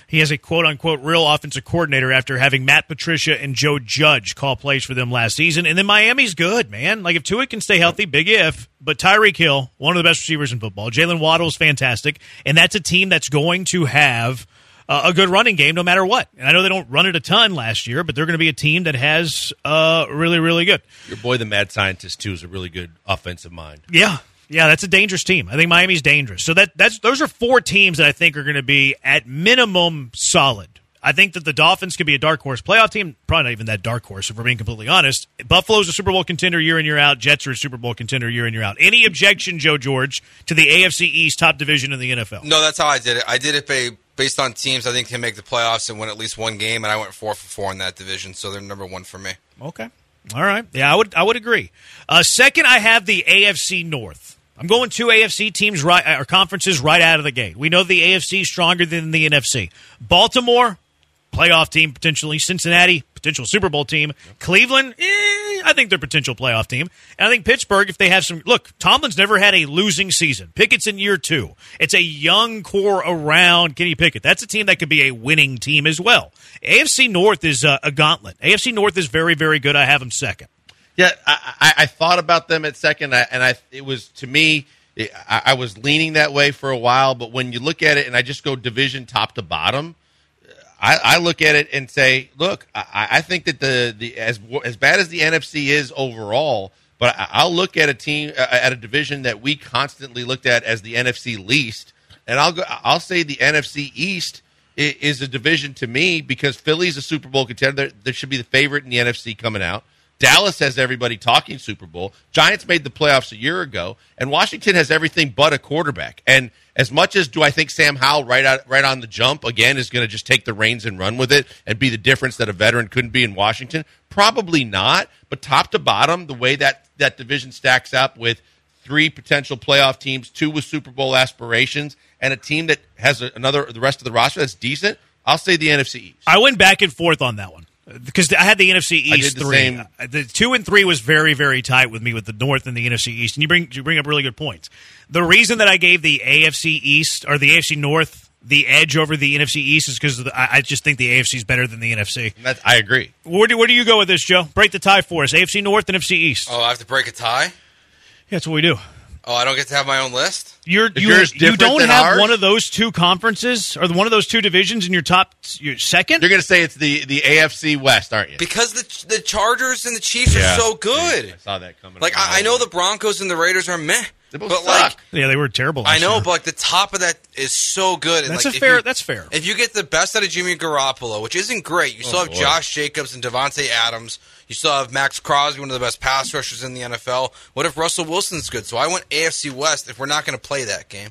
he has a quote unquote real offensive coordinator after having Matt Patricia and Joe Judge call plays for them last season. And then Miami's good, man. Like if Tua can stay healthy, big if. But Tyreek Hill, one of the best receivers in football. Jaylen Waddle is fantastic, and that's a team that's going to have uh, a good running game no matter what. And I know they don't run it a ton last year, but they're going to be a team that has uh, really, really good. Your boy, the mad scientist, too, is a really good offensive mind. Yeah, yeah, that's a dangerous team. I think Miami's dangerous. So that that's those are four teams that I think are going to be at minimum solid. I think that the Dolphins could be a dark horse playoff team. Probably not even that dark horse, if we're being completely honest. Buffalo's a Super Bowl contender year in year out. Jets are a Super Bowl contender year in year out. Any objection, Joe George, to the AFC East top division in the NFL? No, that's how I did it. I did it ba- based on teams I think can make the playoffs and win at least one game, and I went four for four in that division, so they're number one for me. Okay, all right. Yeah, I would I would agree. Uh, second, I have the AFC North. I'm going two AFC teams right or conferences right out of the gate. We know the AFC is stronger than the NFC. Baltimore, playoff team potentially. Cincinnati, potential Super Bowl team. Cleveland, eh, I think they're potential playoff team. And I think Pittsburgh, if they have some look, Tomlin's never had a losing season. Pickett's in year two. It's a young core around Kenny Pickett. That's a team that could be a winning team as well. AFC North is uh, a gauntlet. AFC North is very, very good. I have them second. Yeah, I, I, I thought about them at second, and I it was to me, I, I was leaning that way for a while. But when you look at it, and I just go division top to bottom, I, I look at it and say, look, I, I think that the the as as bad as the NFC is overall, but I, I'll look at a team uh, at a division that we constantly looked at as the NFC least, and I'll go, I'll say the NFC East i- is a division to me because Philly's a Super Bowl contender. There should be the favorite in the NFC coming out. Dallas has everybody talking Super Bowl. Giants made the playoffs a year ago, and Washington has everything but a quarterback. And as much as do I think Sam Howell right out, right on the jump again is going to just take the reins and run with it and be the difference that a veteran couldn't be in Washington? Probably not. But top to bottom, the way that that division stacks up with three potential playoff teams, two with Super Bowl aspirations, and a team that has another the rest of the roster that's decent, I'll say the NFC East. I went back and forth on that one because I had the NFC I East did the three. same. Uh, The two and three was very very tight with me with the North and the NFC East, and you bring you bring up really good points. The reason that I gave the AFC East or the AFC North the edge over the NFC East is because I, I just think the AFC is better than the NFC. That's, I agree. Where do where do you go with this, Joe? Break the tie for us. AFC North and NFC East. Oh, I have to break a tie. Yeah, that's what we do. Oh, I don't get to have my own list. You're, Is you yours you different don't than have ours? one of those two conferences or one of those two divisions in your top your second. You're going to say it's the the AFC West, aren't you? Because the the Chargers and the Chiefs Yeah. are so good. I saw that coming. Like I, I know the Broncos and the Raiders are meh, They both but suck. like yeah, they were terrible. I know, year. but like the top of that is so good. And that's like, a fair. you- That's fair. If you get the best out of Jimmy Garoppolo, which isn't great, you still oh, have boy. Josh Jacobs and Davante Adams. You still have Maxx Crosby, one of the best pass rushers in the NFL. What if Russell Wilson's good? So I went AFC West. If we're not going to play that game,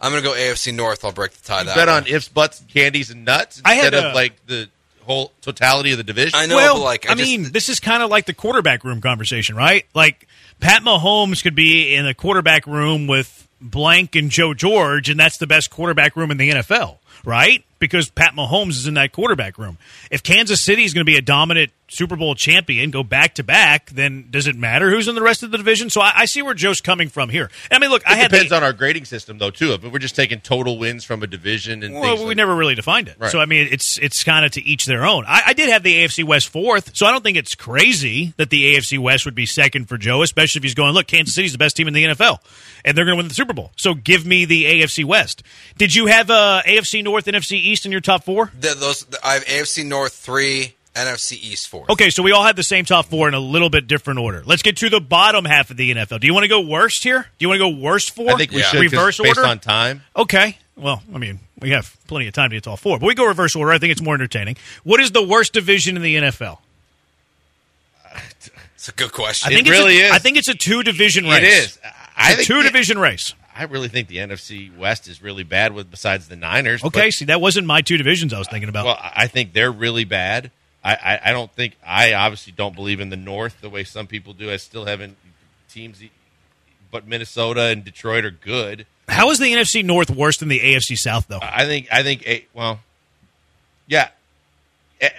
I'm going to go AFC North. I'll break the tie. that bet way. on ifs, buts, candies, and nuts I had instead a- of like the whole totality of the division. I know, well, but like I, I, just- mean, this is kind of like the quarterback room conversation, right? Like Pat Mahomes could be in a quarterback room with blank and Joe George, and that's the best quarterback room in the NFL, right? Because Pat Mahomes is in that quarterback room. If Kansas City is going to be a dominant Super Bowl champion, go back to back, then does it matter who's in the rest of the division? So I, I see where Joe's coming from here. I mean, look, I it had depends the, on our grading system, though, too. If we're just taking total wins from a division and Well, we like- never really defined it. Right. So I mean, it's it's kind of to each their own. I, I did have the AFC West fourth, so I don't think it's crazy that the AFC West would be second for Joe, especially if he's going. Look, Kansas City's the best team in the NFL, and they're going to win the Super Bowl. So give me the AFC West. Did you have uh, AFC North and NFC East in your top four? the, those I have AFC North three, NFC East four. Okay, so we all have the same top four in a little bit different order. Let's get to the bottom half of the NFL. Do you want to go worst here? Do you want to go worst four? I think we Yeah. should 'cause reverse based order on time. Okay. Well, I mean, we have plenty of time to get to all four, but we go reverse order. I think it's more entertaining. What is the worst division in the NFL? It's a good question. I think It it's really a, is. I think it's a two division race. It is. I a think two the- division race. I really think the NFC West is really bad. With besides the Niners. Okay, but- see, that wasn't my two divisions I was thinking about. well, I think they're really bad. I, I, I don't think I obviously don't believe in the North the way some people do. I still haven't teams, but Minnesota and Detroit are good. How is the NFC North worse than the AFC South, though? I think I think well, yeah.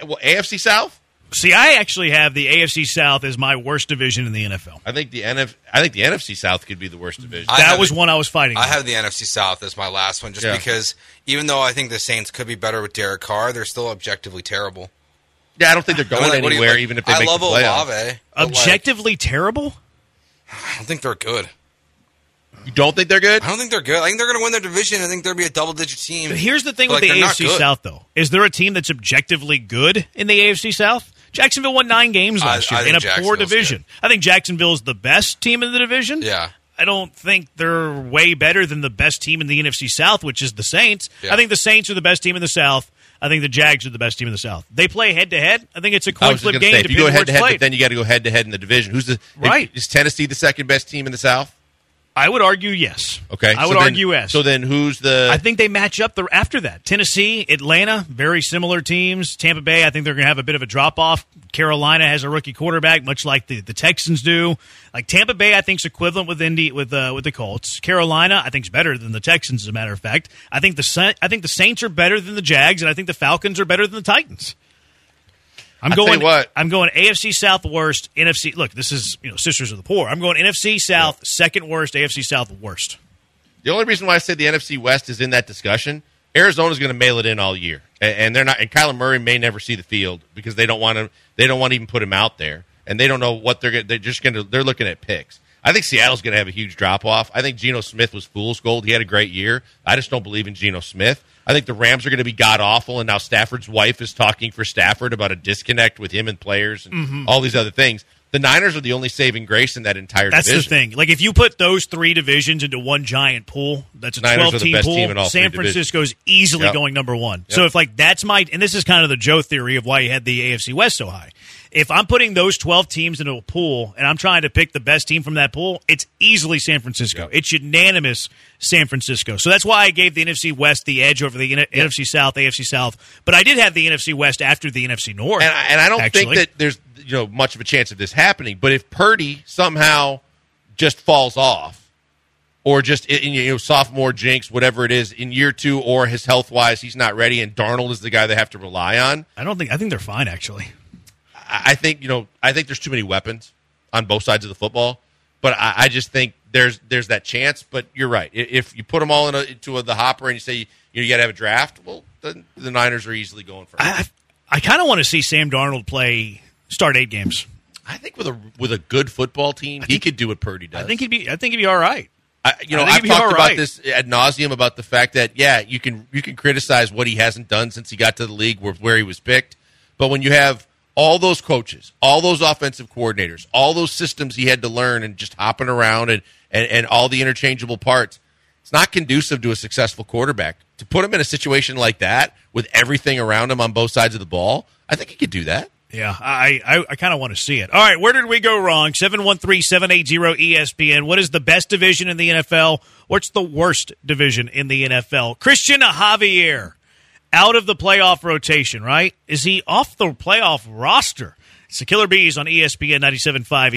Well, AFC South. See, I actually have the AFC South as my worst division in the NFL. I think the NF, I think the NFC South could be the worst division. I that was it- one I was fighting. I with. have the NFC South as my last one, just Yeah. because even though I think the Saints could be better with Derek Carr, they're still objectively terrible. yeah, I don't think they're I going mean, like, what do you- anywhere, like, even if they I make love the playoffs. Olave. but, like, Objectively terrible. I don't think they're good. You don't think they're good? I don't think they're good. I think they're going to win their division. I think they'll be a double digit team. But here's the thing But, with like, the AFC. South, though. Is there a team that's objectively good in the AFC South? Jacksonville won nine games last I year think in a poor Jacksonville's division. I think Jacksonville's the best team in the division. Yeah. I don't think they're way better than the best team in the NFC South, which is the Saints. Yeah. I think the Saints are the best team in the South. I think the Jags are the best team in the South. They play head to head. I think it's a coin flip going to game say, if you depending go where head to head, but then you got to go head to head in the division. Who's the Right. Is Tennessee the second best team in the South? I would argue yes. Okay, I so would then- argue yes. So then, who's the? I think they match up the, after that. Tennessee, Atlanta, very similar teams. Tampa Bay, I think they're going to have a bit of a drop off. Carolina has a rookie quarterback, much like the, the Texans do. Like Tampa Bay, I think is equivalent with Indy with uh, with the Colts. Carolina, I think is better than the Texans. As a matter of fact, I think the I think the Saints are better than the Jags, and I think the Falcons are better than the Titans. I'm going. what. I'm going AFC South worst, NFC. Look, this is you know sisters of the poor. I'm going NFC South second worst, AFC South worst. The only reason why I say the NFC West is in that discussion, Arizona's going to mail it in all year, and, and they're not. And Kyler Murray may never see the field because they don't want to. They don't want to even put him out there, and they don't know what they're. gonna They're just going to. They're looking at picks. I think Seattle's going to have a huge drop off. I think Geno Smith was fool's gold. He had a great year. I just don't believe in Geno Smith. I think the Rams are going to be god awful, and now Stafford's wife is talking for Stafford about a disconnect with him and players and Mm-hmm. all these other things. The Niners are the only saving grace in that entire That's division. the thing. Like if you put those three divisions into one giant pool, that's a Niners twelve team pool. team in all San three divisions. Francisco's easily Yep. going number one. So if like that's my and this is kind of the Joe theory of why you had the AFC West so high. If I'm putting those twelve teams into a pool and I'm trying to pick the best team from that pool, it's easily San Francisco. It's unanimous San Francisco. So that's why I gave the NFC West the edge over the N- NFC South, AFC South. But I did have the NFC West after the NFC North. And I, and I don't actually. think that there's you know much of a chance of this happening. But if Purdy somehow just falls off, or just in, you know sophomore jinx, whatever it is, in year two, or his health wise he's not ready, and Darnold is the guy they have to rely on. I don't think I think they're fine actually. I, think you know I think there's too many weapons on both sides of the football. But I, I just think there's there's that chance. But you're right. If you put them all in a, into a, the hopper and you say you, you got to have a draft, well, then the Niners are easily going for it. I, I kind of want to see Sam Darnold play start eight games. I think with a with a good football team, he could do what Purdy does. I think he'd be. I think he'd be all right. I, you know, I I've talked all about right. this ad nauseum about the fact that yeah, you can you can criticize what he hasn't done since he got to the league where, where he was picked, but when you have all those coaches, all those offensive coordinators, all those systems he had to learn, and just hopping around and and, and all the interchangeable parts, it's not conducive to a successful quarterback. To put him in a situation like that with everything around him on both sides of the ball, I think he could do that. Yeah, I I, I kind of want to see it. All right, where did we go wrong? 713-780-ESPN. What is the best division in the NFL? What's the worst division in the NFL? Cristian Javier out of the playoff rotation, right? Is he off the playoff roster? It's the Killer Bees on ESPN 97.5.